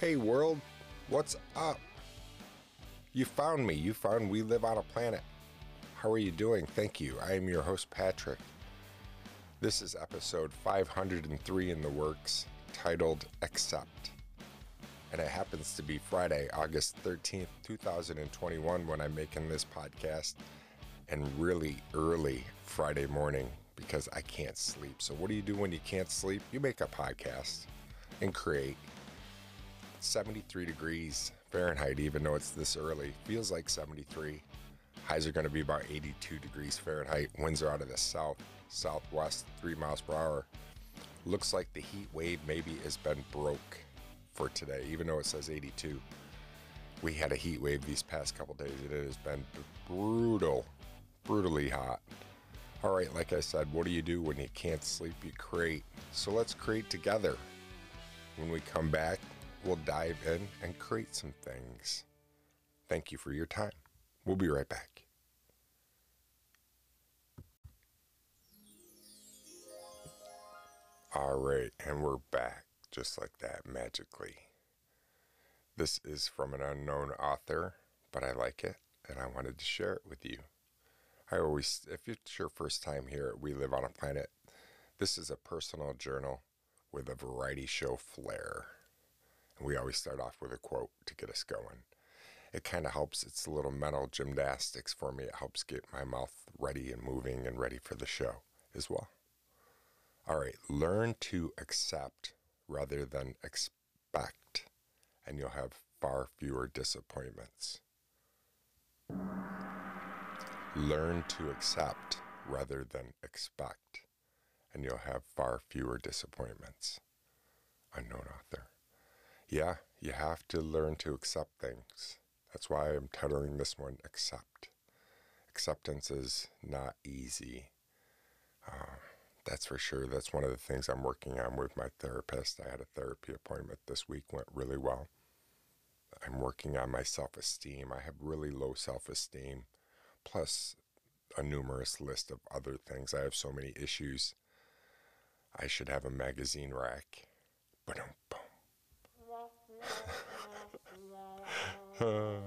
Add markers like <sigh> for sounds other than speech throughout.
Hey world, what's up? You found me. You found We Live on a Planet. How are you doing? Thank you. I am your host, Patrick. This is episode 503 in the works, titled Accept. And it happens to be Friday, August 13th, 2021, when I'm making this podcast, and really early Friday morning because I can't sleep. So, what do you do when you can't sleep? You make a podcast and create. 73 degrees Fahrenheit, even though it's this early. Feels like 73. Highs are going to be about 82 degrees Fahrenheit. Winds are out of the south, southwest, 3 miles per hour. Looks like the heat wave maybe has been broke for today, even though it says 82. We had a heat wave these past couple days. and It has been brutal, brutally hot. All right, like I said, what do you do when you can't sleep? You create. So let's create together. When we come back, we'll dive in and create some things. Thank you for your time. We'll be right back. All right, and we're back just like that magically. This is from an unknown author, but I like it and I wanted to share it with you. I always, if it's your first time here We Live on a Planet, this is a personal journal with a variety show flair. We always start off with a quote to get us going. It kind of helps, it's a little mental gymnastics for me. It helps get my mouth ready and moving and ready for the show as well. All right, learn to accept rather than expect, and you'll have far fewer disappointments. Learn to accept rather than expect, and you'll have far fewer disappointments. Unknown author. Yeah, you have to learn to accept things. That's why I'm titling this one Accept. Acceptance is not easy. Uh, that's for sure. That's one of the things I'm working on with my therapist. I had a therapy appointment this week, went really well. I'm working on my self esteem. I have really low self esteem, plus a numerous list of other things. I have so many issues. I should have a magazine rack. Boom. <laughs> oh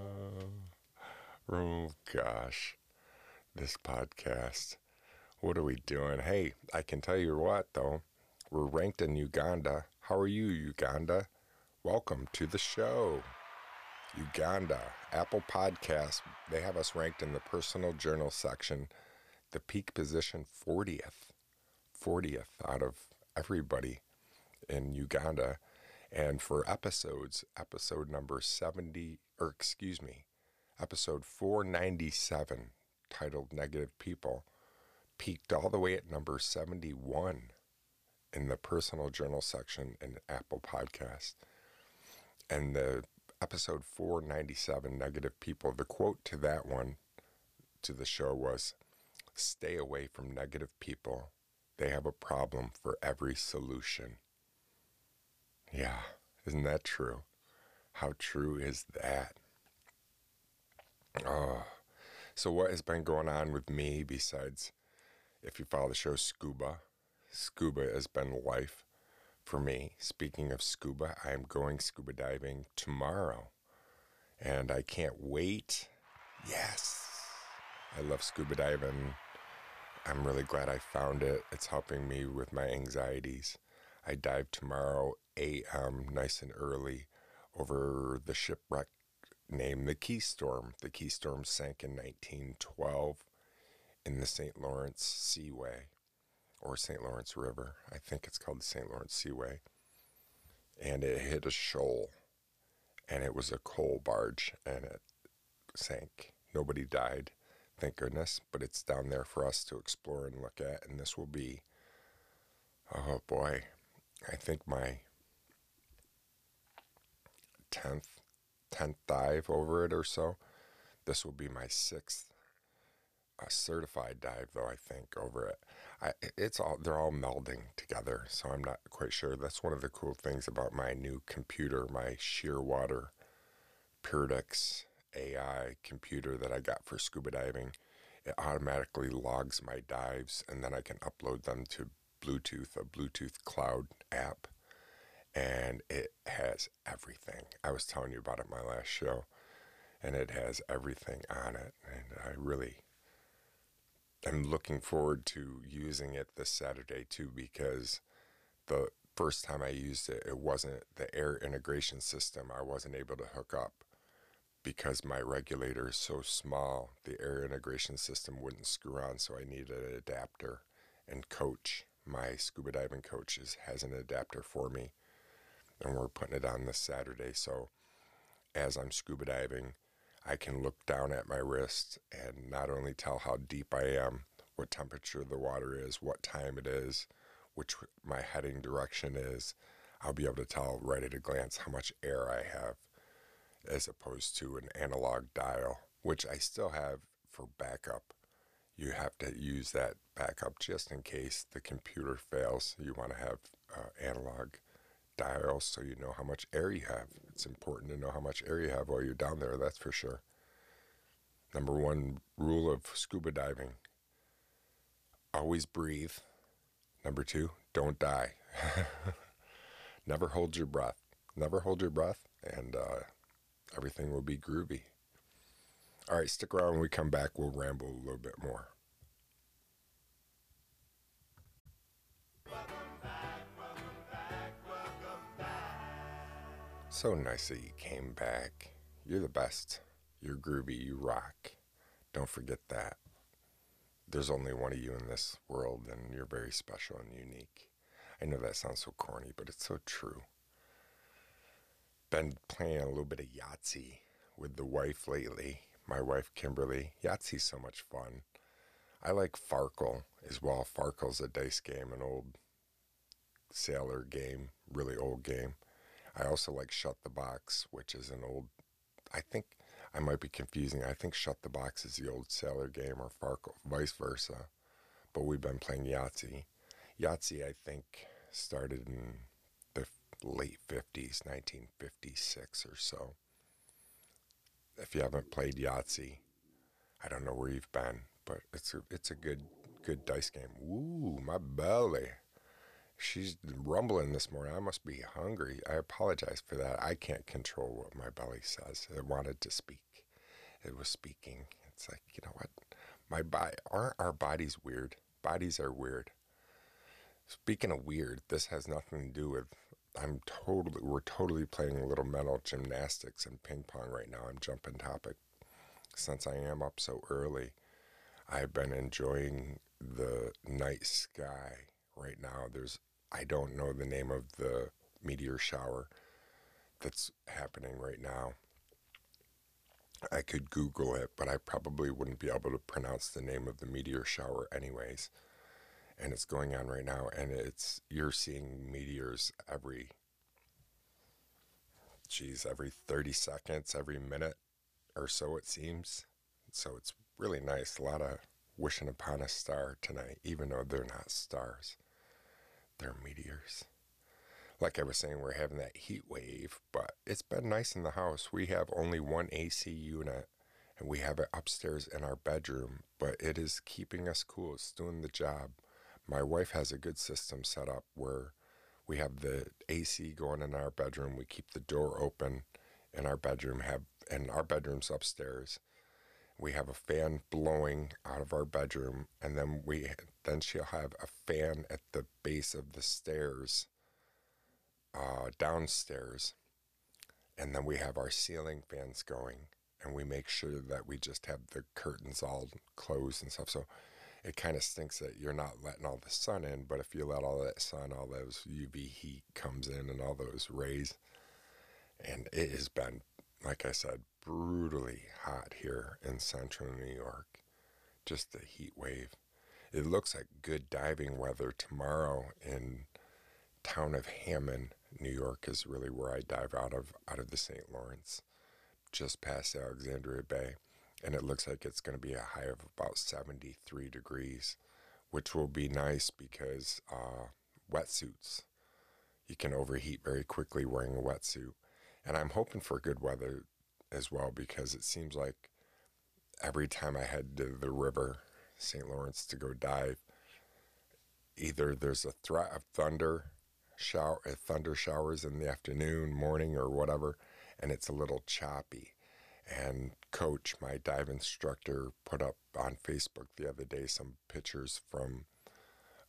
gosh, this podcast. What are we doing? Hey, I can tell you what though. We're ranked in Uganda. How are you, Uganda? Welcome to the show. Uganda, Apple Podcast, they have us ranked in the personal journal section, the peak position 40th. 40th out of everybody in Uganda. And for episodes, episode number 70, or excuse me, episode 497, titled Negative People, peaked all the way at number 71 in the personal journal section in Apple Podcast. And the episode 497, Negative People, the quote to that one, to the show was Stay away from negative people. They have a problem for every solution. Yeah, isn't that true? How true is that? Oh, so what has been going on with me besides, if you follow the show, scuba? Scuba has been life for me. Speaking of scuba, I am going scuba diving tomorrow, and I can't wait. Yes, I love scuba diving. I'm really glad I found it. It's helping me with my anxieties. I dive tomorrow a.m. Um, nice and early over the shipwreck named the Keystorm. The Keystorm sank in 1912 in the St. Lawrence Seaway or St. Lawrence River. I think it's called the St. Lawrence Seaway. And it hit a shoal and it was a coal barge and it sank. Nobody died, thank goodness, but it's down there for us to explore and look at. And this will be, oh boy, I think my 10th 10th dive over it or so. This will be my sixth uh, certified dive, though I think over it. I, it's all they're all melding together, so I'm not quite sure. That's one of the cool things about my new computer, my Shearwater Perdix AI computer that I got for scuba diving. It automatically logs my dives, and then I can upload them to Bluetooth, a Bluetooth cloud app and it has everything. I was telling you about it my last show, and it has everything on it, and I really am looking forward to using it this Saturday too because the first time I used it, it wasn't the air integration system. I wasn't able to hook up because my regulator is so small. The air integration system wouldn't screw on, so I needed an adapter. And coach, my scuba diving coach, is, has an adapter for me, and we're putting it on this Saturday. So as I'm scuba diving, I can look down at my wrist and not only tell how deep I am, what temperature the water is, what time it is, which my heading direction is, I'll be able to tell right at a glance how much air I have as opposed to an analog dial, which I still have for backup. You have to use that backup just in case the computer fails. You want to have uh, analog dials so you know how much air you have. It's important to know how much air you have while you're down there, that's for sure. Number one rule of scuba diving always breathe Number two, don't die. <laughs> Never hold your breath. Never hold your breath, and uh, everything will be groovy. All right, stick around when we come back. We'll ramble a little bit more. So nice that you came back. You're the best. You're groovy. You rock. Don't forget that there's only one of you in this world, and you're very special and unique. I know that sounds so corny, but it's so true. Been playing a little bit of Yahtzee with the wife lately, my wife Kimberly. Yahtzee's so much fun. I like Farkle as well. Farkle's a dice game, an old sailor game, really old game. I also like Shut the Box, which is an old, I think I might be confusing. I think Shut the Box is the old Sailor game or Farkle, vice versa. But we've been playing Yahtzee. Yahtzee, I think, started in the late 50s, 1956 or so. If you haven't played Yahtzee, I don't know where you've been, but it's a, it's a good good dice game. Ooh, my belly. She's rumbling this morning. I must be hungry. I apologize for that. I can't control what my belly says. It wanted to speak. It was speaking. It's like, you know what? My body, aren't our bodies weird? Bodies are weird. Speaking of weird, this has nothing to do with. I'm totally, we're totally playing a little mental gymnastics and ping pong right now. I'm jumping topic. Since I am up so early, I've been enjoying the night sky right now. There's I don't know the name of the meteor shower that's happening right now. I could Google it, but I probably wouldn't be able to pronounce the name of the meteor shower anyways. And it's going on right now, and it's you're seeing meteors every geez, every 30 seconds, every minute or so it seems. So it's really nice. A lot of wishing upon a star tonight, even though they're not stars they're meteors. Like I was saying, we're having that heat wave, but it's been nice in the house. We have only one AC unit and we have it upstairs in our bedroom, but it is keeping us cool. It's doing the job. My wife has a good system set up where we have the AC going in our bedroom. We keep the door open in our bedroom, have and our bedroom's upstairs we have a fan blowing out of our bedroom and then we then she'll have a fan at the base of the stairs uh, downstairs and then we have our ceiling fans going and we make sure that we just have the curtains all closed and stuff so it kind of stinks that you're not letting all the sun in but if you let all that sun all those uv heat comes in and all those rays and it has been like i said brutally hot here in central New York. Just a heat wave. It looks like good diving weather tomorrow in town of Hammond, New York is really where I dive out of out of the St. Lawrence, just past Alexandria Bay, and it looks like it's going to be a high of about 73 degrees, which will be nice because uh, wetsuits. You can overheat very quickly wearing a wetsuit, and I'm hoping for good weather as well because it seems like every time I head to the river, St. Lawrence, to go dive, either there's a threat of thunder shower, thunder showers in the afternoon, morning, or whatever, and it's a little choppy. And Coach, my dive instructor, put up on Facebook the other day some pictures from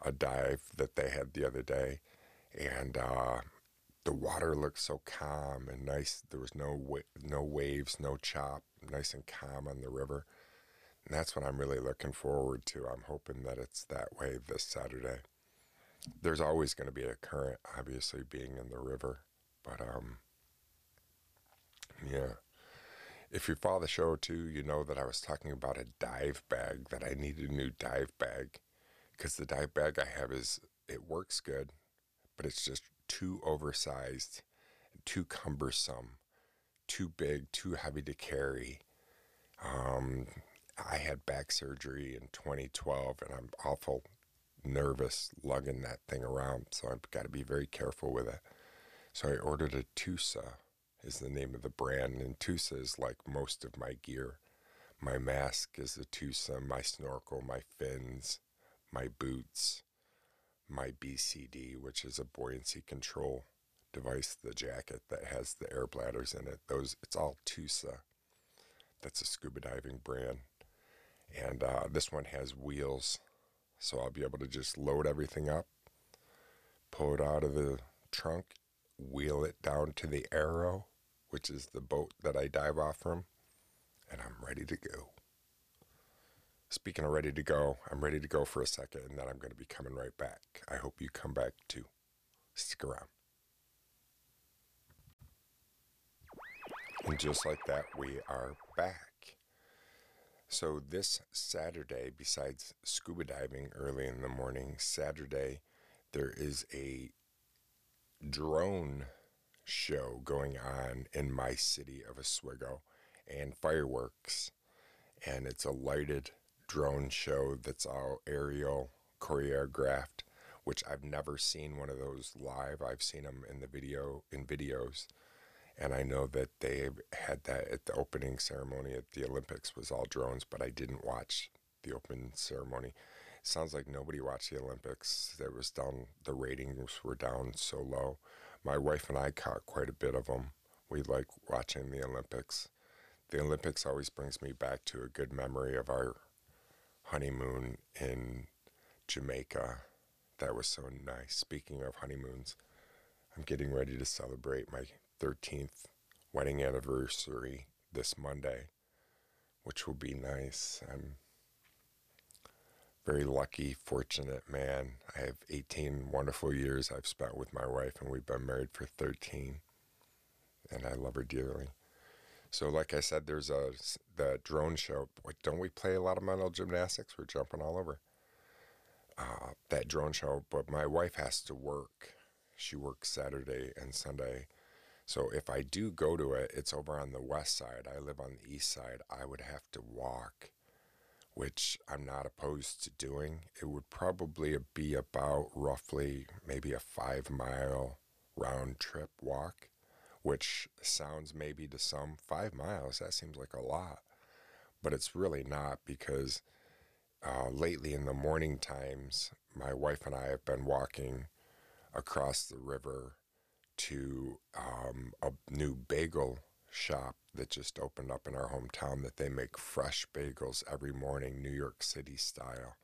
a dive that they had the other day, and uh, the water looked so calm and nice. There was no wa- no waves, no chop, nice and calm on the river. And that's what I'm really looking forward to. I'm hoping that it's that way this Saturday. There's always going to be a current, obviously, being in the river, but um, yeah. If you follow the show too, you know that I was talking about a dive bag that I need a new dive bag because the dive bag I have is it works good, but it's just too oversized, too cumbersome, too big, too heavy to carry. Um, I had back surgery in 2012, and I'm awful nervous lugging that thing around, so I've got to be very careful with it. So I ordered a Tusa, is the name of the brand, and Tusa is like most of my gear. My mask is a Tusa, my snorkel, my fins, my boots, my BCD, which is a buoyancy control device, the jacket that has the air bladders in it. Those it's all Tusa. That's a scuba diving brand, and uh, this one has wheels, so I'll be able to just load everything up, pull it out of the trunk, wheel it down to the Arrow, which is the boat that I dive off from, and I'm ready to go. Speaking of ready to go, I'm ready to go for a second and then I'm going to be coming right back. I hope you come back too. Stick around. And just like that, we are back. So, this Saturday, besides scuba diving early in the morning, Saturday, there is a drone show going on in my city of Oswego and fireworks. And it's a lighted drone show that's all aerial choreographed, which I've never seen one of those live. I've seen them in the video in videos, and I know that they had that at the opening ceremony at the Olympics was all drones, but I didn't watch the open ceremony. Sounds like nobody watched the Olympics. There was down the ratings were down so low. My wife and I caught quite a bit of them. We like watching the Olympics. The Olympics always brings me back to a good memory of our honeymoon in Jamaica. That was so nice. Speaking of honeymoons, I'm getting ready to celebrate my 13th wedding anniversary this Monday, which will be nice. I'm very lucky, fortunate man. I have 18 wonderful years I've spent with my wife, and we've been married for 13, and I love her dearly. So, like I said, there's a the drone show. Don't we play a lot of mental gymnastics? We're jumping all over uh, that drone show. But my wife has to work. She works Saturday and Sunday. So if I do go to it, it's over on the west side. I live on the east side. I would have to walk, which I'm not opposed to doing. It would probably be about roughly maybe a five mile round trip walk which sounds maybe to some five miles, that seems like a lot. But it's really not because uh, lately in the morning times, my wife and I have been walking across the river to um, a new bagel shop that just opened up in our hometown that they make fresh bagels every morning, New York City style.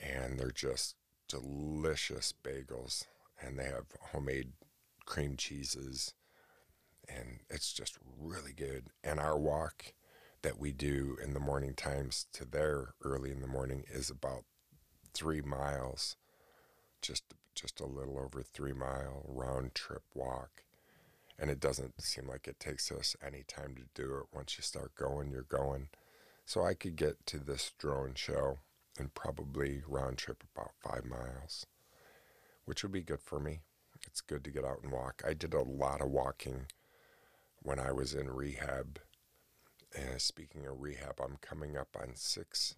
And they're just delicious bagels. And they have homemade cream cheeses, and it's just really good. And our walk that we do in the morning times to there early in the morning is about three miles, just just a little over three mile round trip walk. And it doesn't seem like it takes us any time to do it. Once you start going, you're going. So I could get to this drone show and probably round trip about five miles, which would be good for me it's good to get out and walk. I did a lot of walking when I was in rehab. And speaking of rehab, I'm coming up on six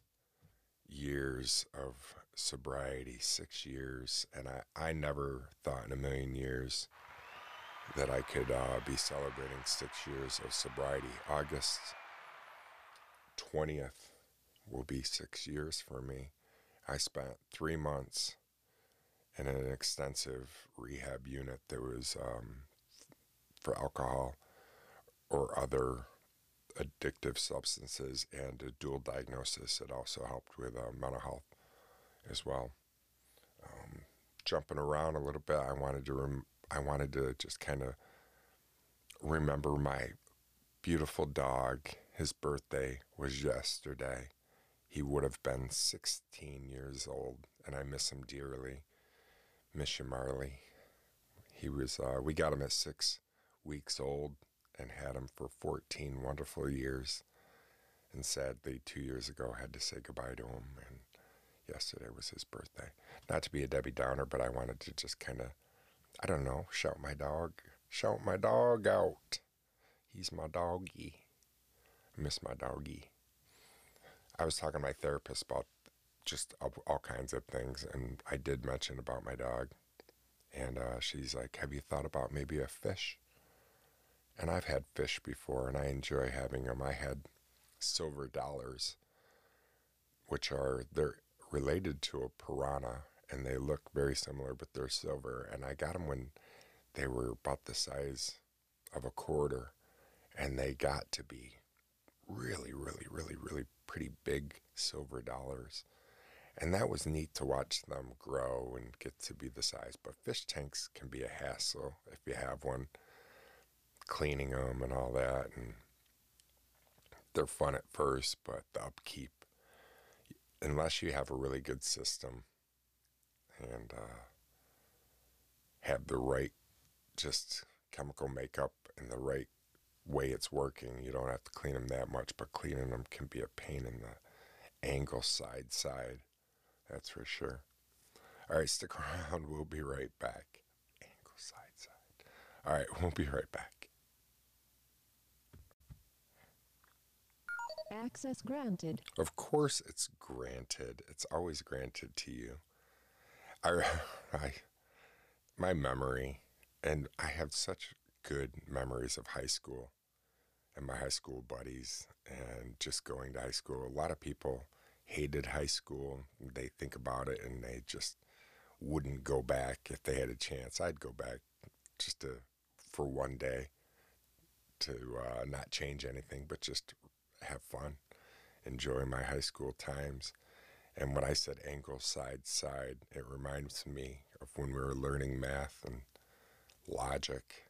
years of sobriety, six years. And I, I never thought in a million years that I could uh, be celebrating six years of sobriety. August 20th will be six years for me. I spent three months in an extensive rehab unit. There was um, for alcohol or other addictive substances and a dual diagnosis. It also helped with uh, mental health as well. Um, jumping around a little bit, I wanted to rem- I wanted to just kind of remember my beautiful dog. His birthday was yesterday. He would have been 16 years old, and I miss him dearly. Miss you, Marley. He was. Uh, we got him at six weeks old and had him for 14 wonderful years. And sadly, two years ago, had to say goodbye to him. And yesterday was his birthday. Not to be a Debbie Downer, but I wanted to just kind of, I don't know, shout my dog, shout my dog out. He's my doggy. I miss my doggy. I was talking to my therapist about just all kinds of things, and I did mention about my dog. And uh, she's like, Have you thought about maybe a fish? And I've had fish before and I enjoy having them. I had silver dollars, which are, they're related to a piranha and they look very similar, but they're silver. And I got them when they were about the size of a quarter and they got to be really, really, really, really pretty big silver dollars. And that was neat to watch them grow and get to be the size. But fish tanks can be a hassle if you have one cleaning them and all that. And they're fun at first, but the upkeep, unless you have a really good system and uh, have the right just chemical makeup and the right way it's working, you don't have to clean them that much, but cleaning them can be a pain in the angle side side. That's for sure. All right, stick <laughs> around. We'll be right back. Angle side side. All right, we'll be right back. Access granted. Of course, it's granted. It's always granted to you. I, <laughs> I, my memory, and I have such good memories of high school and my high school buddies and just going to high school. A lot of people hated high school. They think about it and they just wouldn't go back if they had a chance. I'd go back just to for one day to uh, not change anything, but just have fun, enjoy my high school times. And when I said angle side side, it reminds me of when we were learning math and logic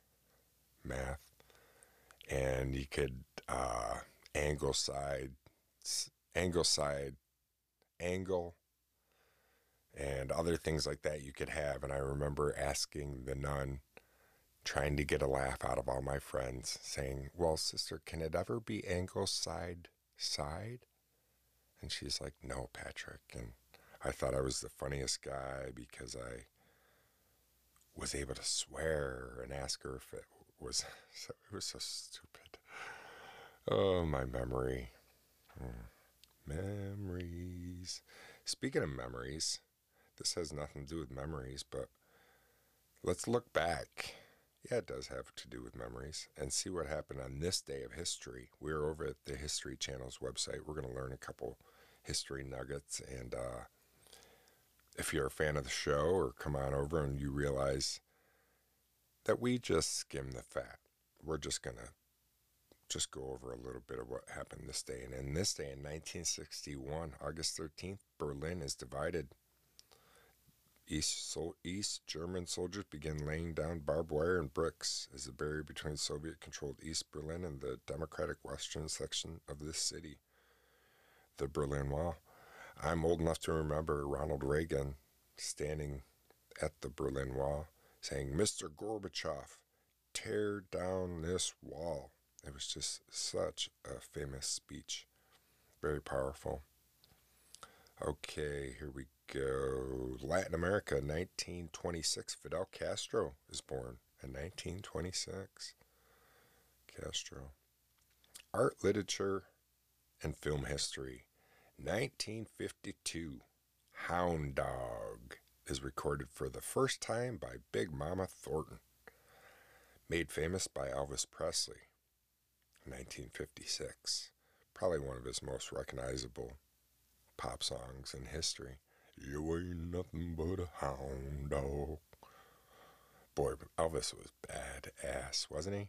math. And you could uh, angle side, angle side, angle, and other things like that you could have. And I remember asking the nun, trying to get a laugh out of all my friends, saying, Well, sister, can it ever be angle side side? And she's like, No, Patrick. And I thought I was the funniest guy because I was able to swear and ask her if it was <laughs> so it was so stupid. Oh, my memory. Hmm. Memories. Speaking of memories, this has nothing to do with memories, but let's look back yeah, it does have to do with memories and see what happened on this day of history. We're over at the History Channel's website. We're going to learn a couple history nuggets. And uh, if you're a fan of the show or come on over and you realize that we just skim the fat, we're just going to just go over a little bit of what happened this day. And in this day in 1961, August 13th, Berlin is divided East, so East German soldiers began laying down barbed wire and bricks as the barrier between Soviet controlled East Berlin and the democratic western section of this city, the Berlin Wall. I'm old enough to remember Ronald Reagan standing at the Berlin Wall saying, Mr. Gorbachev, tear down this wall. It was just such a famous speech, very powerful. Okay, here we go. Latin America, 1926. Fidel Castro is born in 1926. Castro. Art, literature, and film history. 1952. Hound Dog is recorded for the first time by Big Mama Thornton. Made famous by Elvis Presley. 1956. Probably one of his most recognizable pop songs in history. You ain't nothing but a hound dog. Boy, Elvis was badass, wasn't he?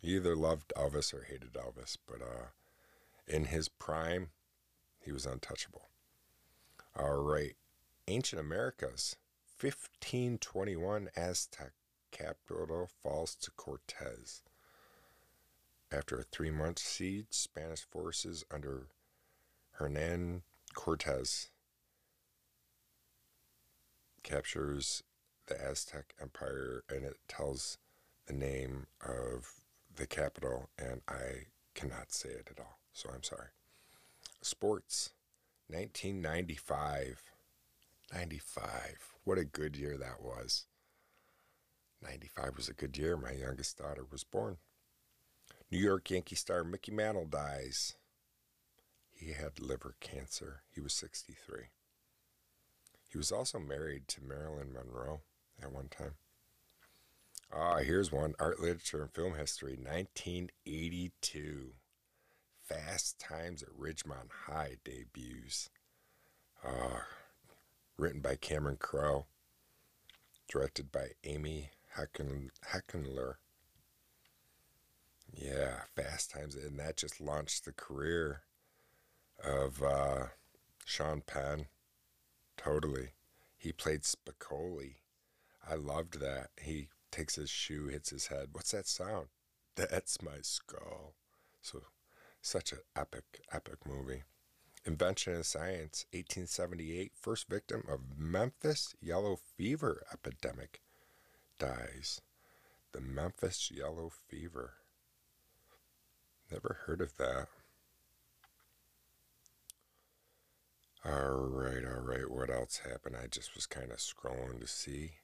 You either loved Elvis or hated Elvis, but uh, in his prime, he was untouchable. All right, ancient Americas, 1521 Aztec capital falls to Cortez. After a three month siege, Spanish forces under Hernan Cortez captures the Aztec Empire and it tells the name of the capital, and I cannot say it at all, so I'm sorry. Sports, 1995. 95. What a good year that was. 95 was a good year. My youngest daughter was born. New York Yankee star Mickey Mantle dies. He had liver cancer. He was 63. He was also married to Marilyn Monroe at one time. Ah, here's one art, literature, and film history 1982. Fast Times at Ridgemont High debuts. Uh, written by Cameron Crowe, directed by Amy Heckerling. Yeah, Fast Times, and that just launched the career of uh, Sean Penn. Totally. He played Spicoli. I loved that. He takes his shoe, hits his head. What's that sound? That's my skull. So, such an epic, epic movie. Invention and Science, 1878, first victim of Memphis yellow fever epidemic dies. The Memphis yellow fever. Never heard of that. All right, all right. What else happened? I just was kind of scrolling to see.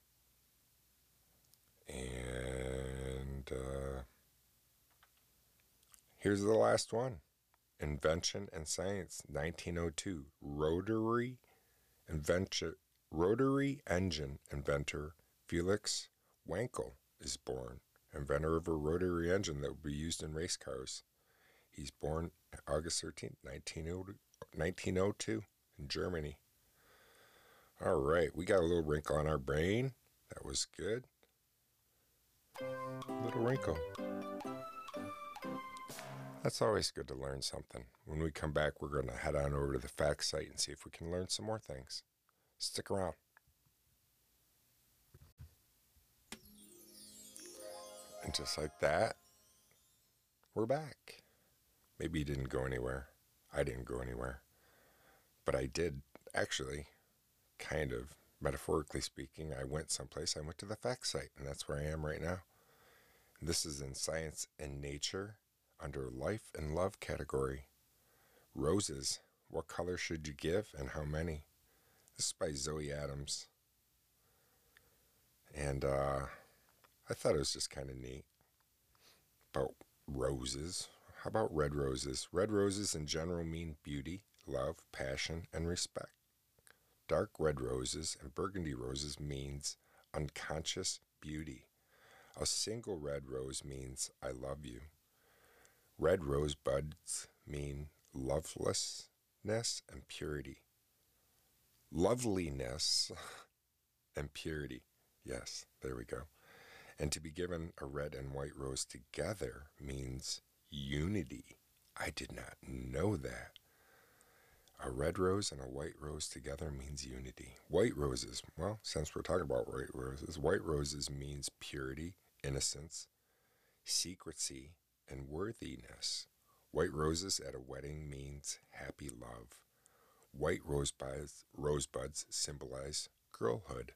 And uh, here's the last one Invention and Science, 1902. Rotary invention, rotary engine inventor Felix Wankel is born, inventor of a rotary engine that will be used in race cars. He's born August 13, 1902, in Germany. All right, we got a little wrinkle on our brain. That was good. Little wrinkle. That's always good to learn something. When we come back, we're going to head on over to the fact site and see if we can learn some more things. Stick around. And just like that, we're back. Maybe you didn't go anywhere. I didn't go anywhere. But I did, actually, kind of, metaphorically speaking, I went someplace. I went to the fact site, and that's where I am right now. This is in Science and Nature under Life and Love category. Roses. What color should you give and how many? This is by Zoe Adams. And uh, I thought it was just kind of neat about roses. How about red roses? Red roses in general mean beauty, love, passion, and respect. Dark red roses and burgundy roses means unconscious beauty. A single red rose means I love you. Red rosebuds mean lovelessness and purity. Loveliness <laughs> and purity. Yes, there we go. And to be given a red and white rose together means unity. I did not know that. A red rose and a white rose together means unity. White roses, well, since we're talking about white roses, white roses means purity, innocence, secrecy, and worthiness. White roses at a wedding means happy love. White rosebuds, rosebuds symbolize girlhood.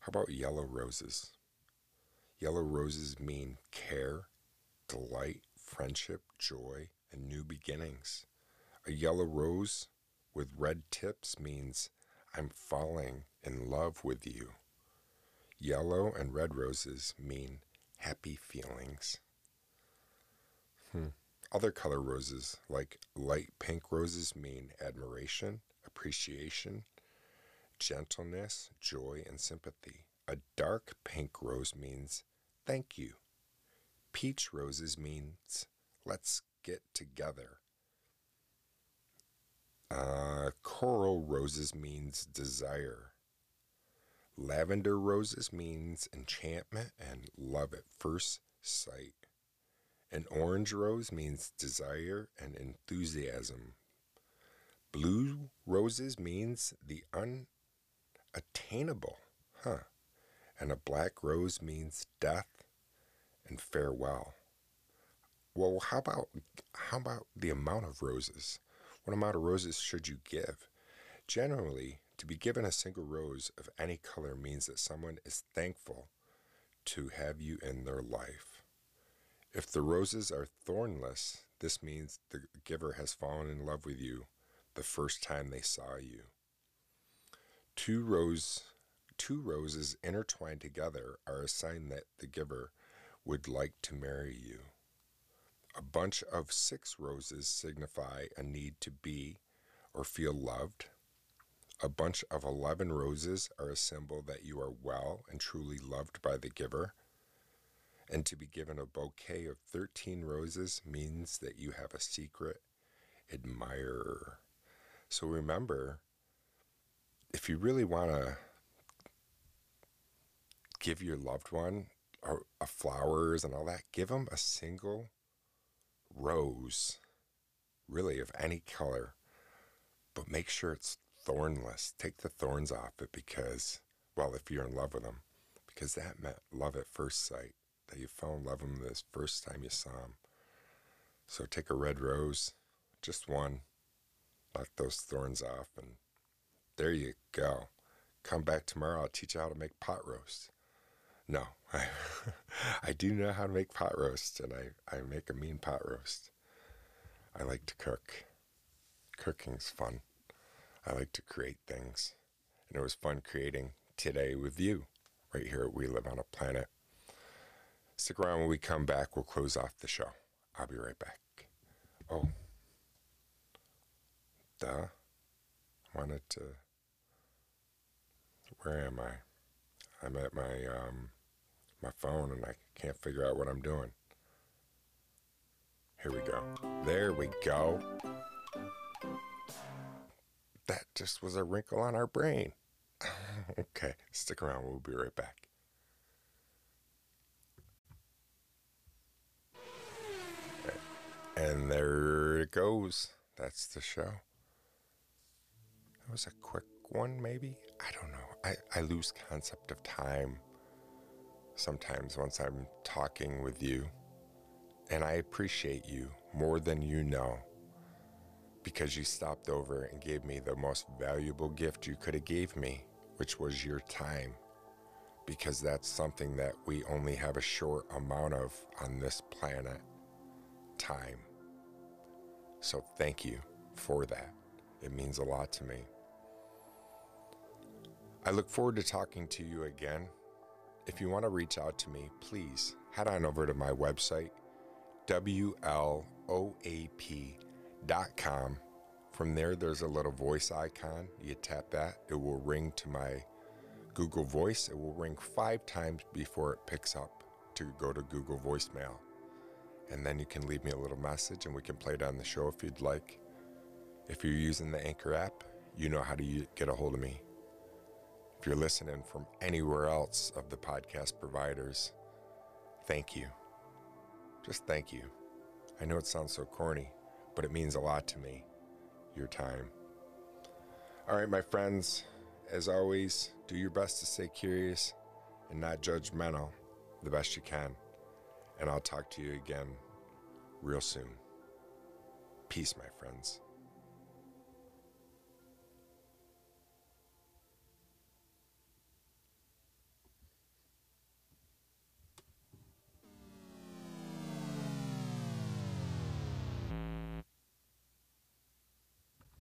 How about yellow roses? Yellow roses mean care, delight, friendship, joy, and new beginnings. A yellow rose with red tips means I'm falling in love with you. Yellow and red roses mean happy feelings. Hmm. Other color roses, like light pink roses, mean admiration, appreciation, gentleness, joy, and sympathy. A dark pink rose means thank you. Peach roses means let's get together. Uh, coral roses means desire. Lavender roses means enchantment and love at first sight. An orange rose means desire and enthusiasm. Blue roses means the unattainable, huh? And a black rose means death and farewell. Well, how about how about the amount of roses? What amount of roses should you give? Generally, to be given a single rose of any color means that someone is thankful to have you in their life. If the roses are thornless, this means the giver has fallen in love with you the first time they saw you. Two rose two roses intertwined together are a sign that the giver would like to marry you. A bunch of six roses signify a need to be or feel loved. A bunch of 11 roses are a symbol that you are well and truly loved by the giver. And to be given a bouquet of 13 roses means that you have a secret admirer. So remember, if you really want to give your loved one a uh, flowers and all that, give them a single rose, really of any color, but make sure it's thornless. Take the thorns off it because, well, if you're in love with them, because that meant love at first sight that you fell in love with him this first time you saw him. So take a red rose, just one, knock those thorns off, and there you go. Come back tomorrow, I'll teach you how to make pot roast. No, <laughs> I, I do know how to make pot roast, and I, I make a mean pot roast. I like to cook. Cooking's fun. I like to create things. And it was fun creating today with you right here We Live on a Planet. Stick around when we come back. We'll close off the show. I'll be right back. Oh, duh. Wanted to. Where am I? I'm at my um, my phone and I can't figure out what I'm doing. Here we go. There we go. That just was a wrinkle on our brain. <laughs> okay, stick around. We'll be right back. And there it goes. That's the show. That was a quick one, maybe? I don't know. I, I lose concept of time sometimes once I'm talking with you. And I appreciate you more than you know because you stopped over and gave me the most valuable gift you could have gave me, which was your time. Because that's something that we only have a short amount of on this planet time. So thank you for that. It means a lot to me. I look forward to talking to you again. If you want to reach out to me, please head on over to my website, WLOAP.com. From there, there's a little voice icon. You tap that, it will ring to my Google Voice. It will ring five times before it picks up to go to Google Voicemail and then you can leave me a little message and we can play it on the show if you'd like. If you're using the Anchor app, you know how to get a hold of me. If you're listening from anywhere else of the podcast providers, thank you. Just thank you. I know it sounds so corny, but it means a lot to me. Your time. All right, my friends, as always, do your best to stay curious and not judgmental the best you can and I'll talk to you again real soon. Peace, my friends.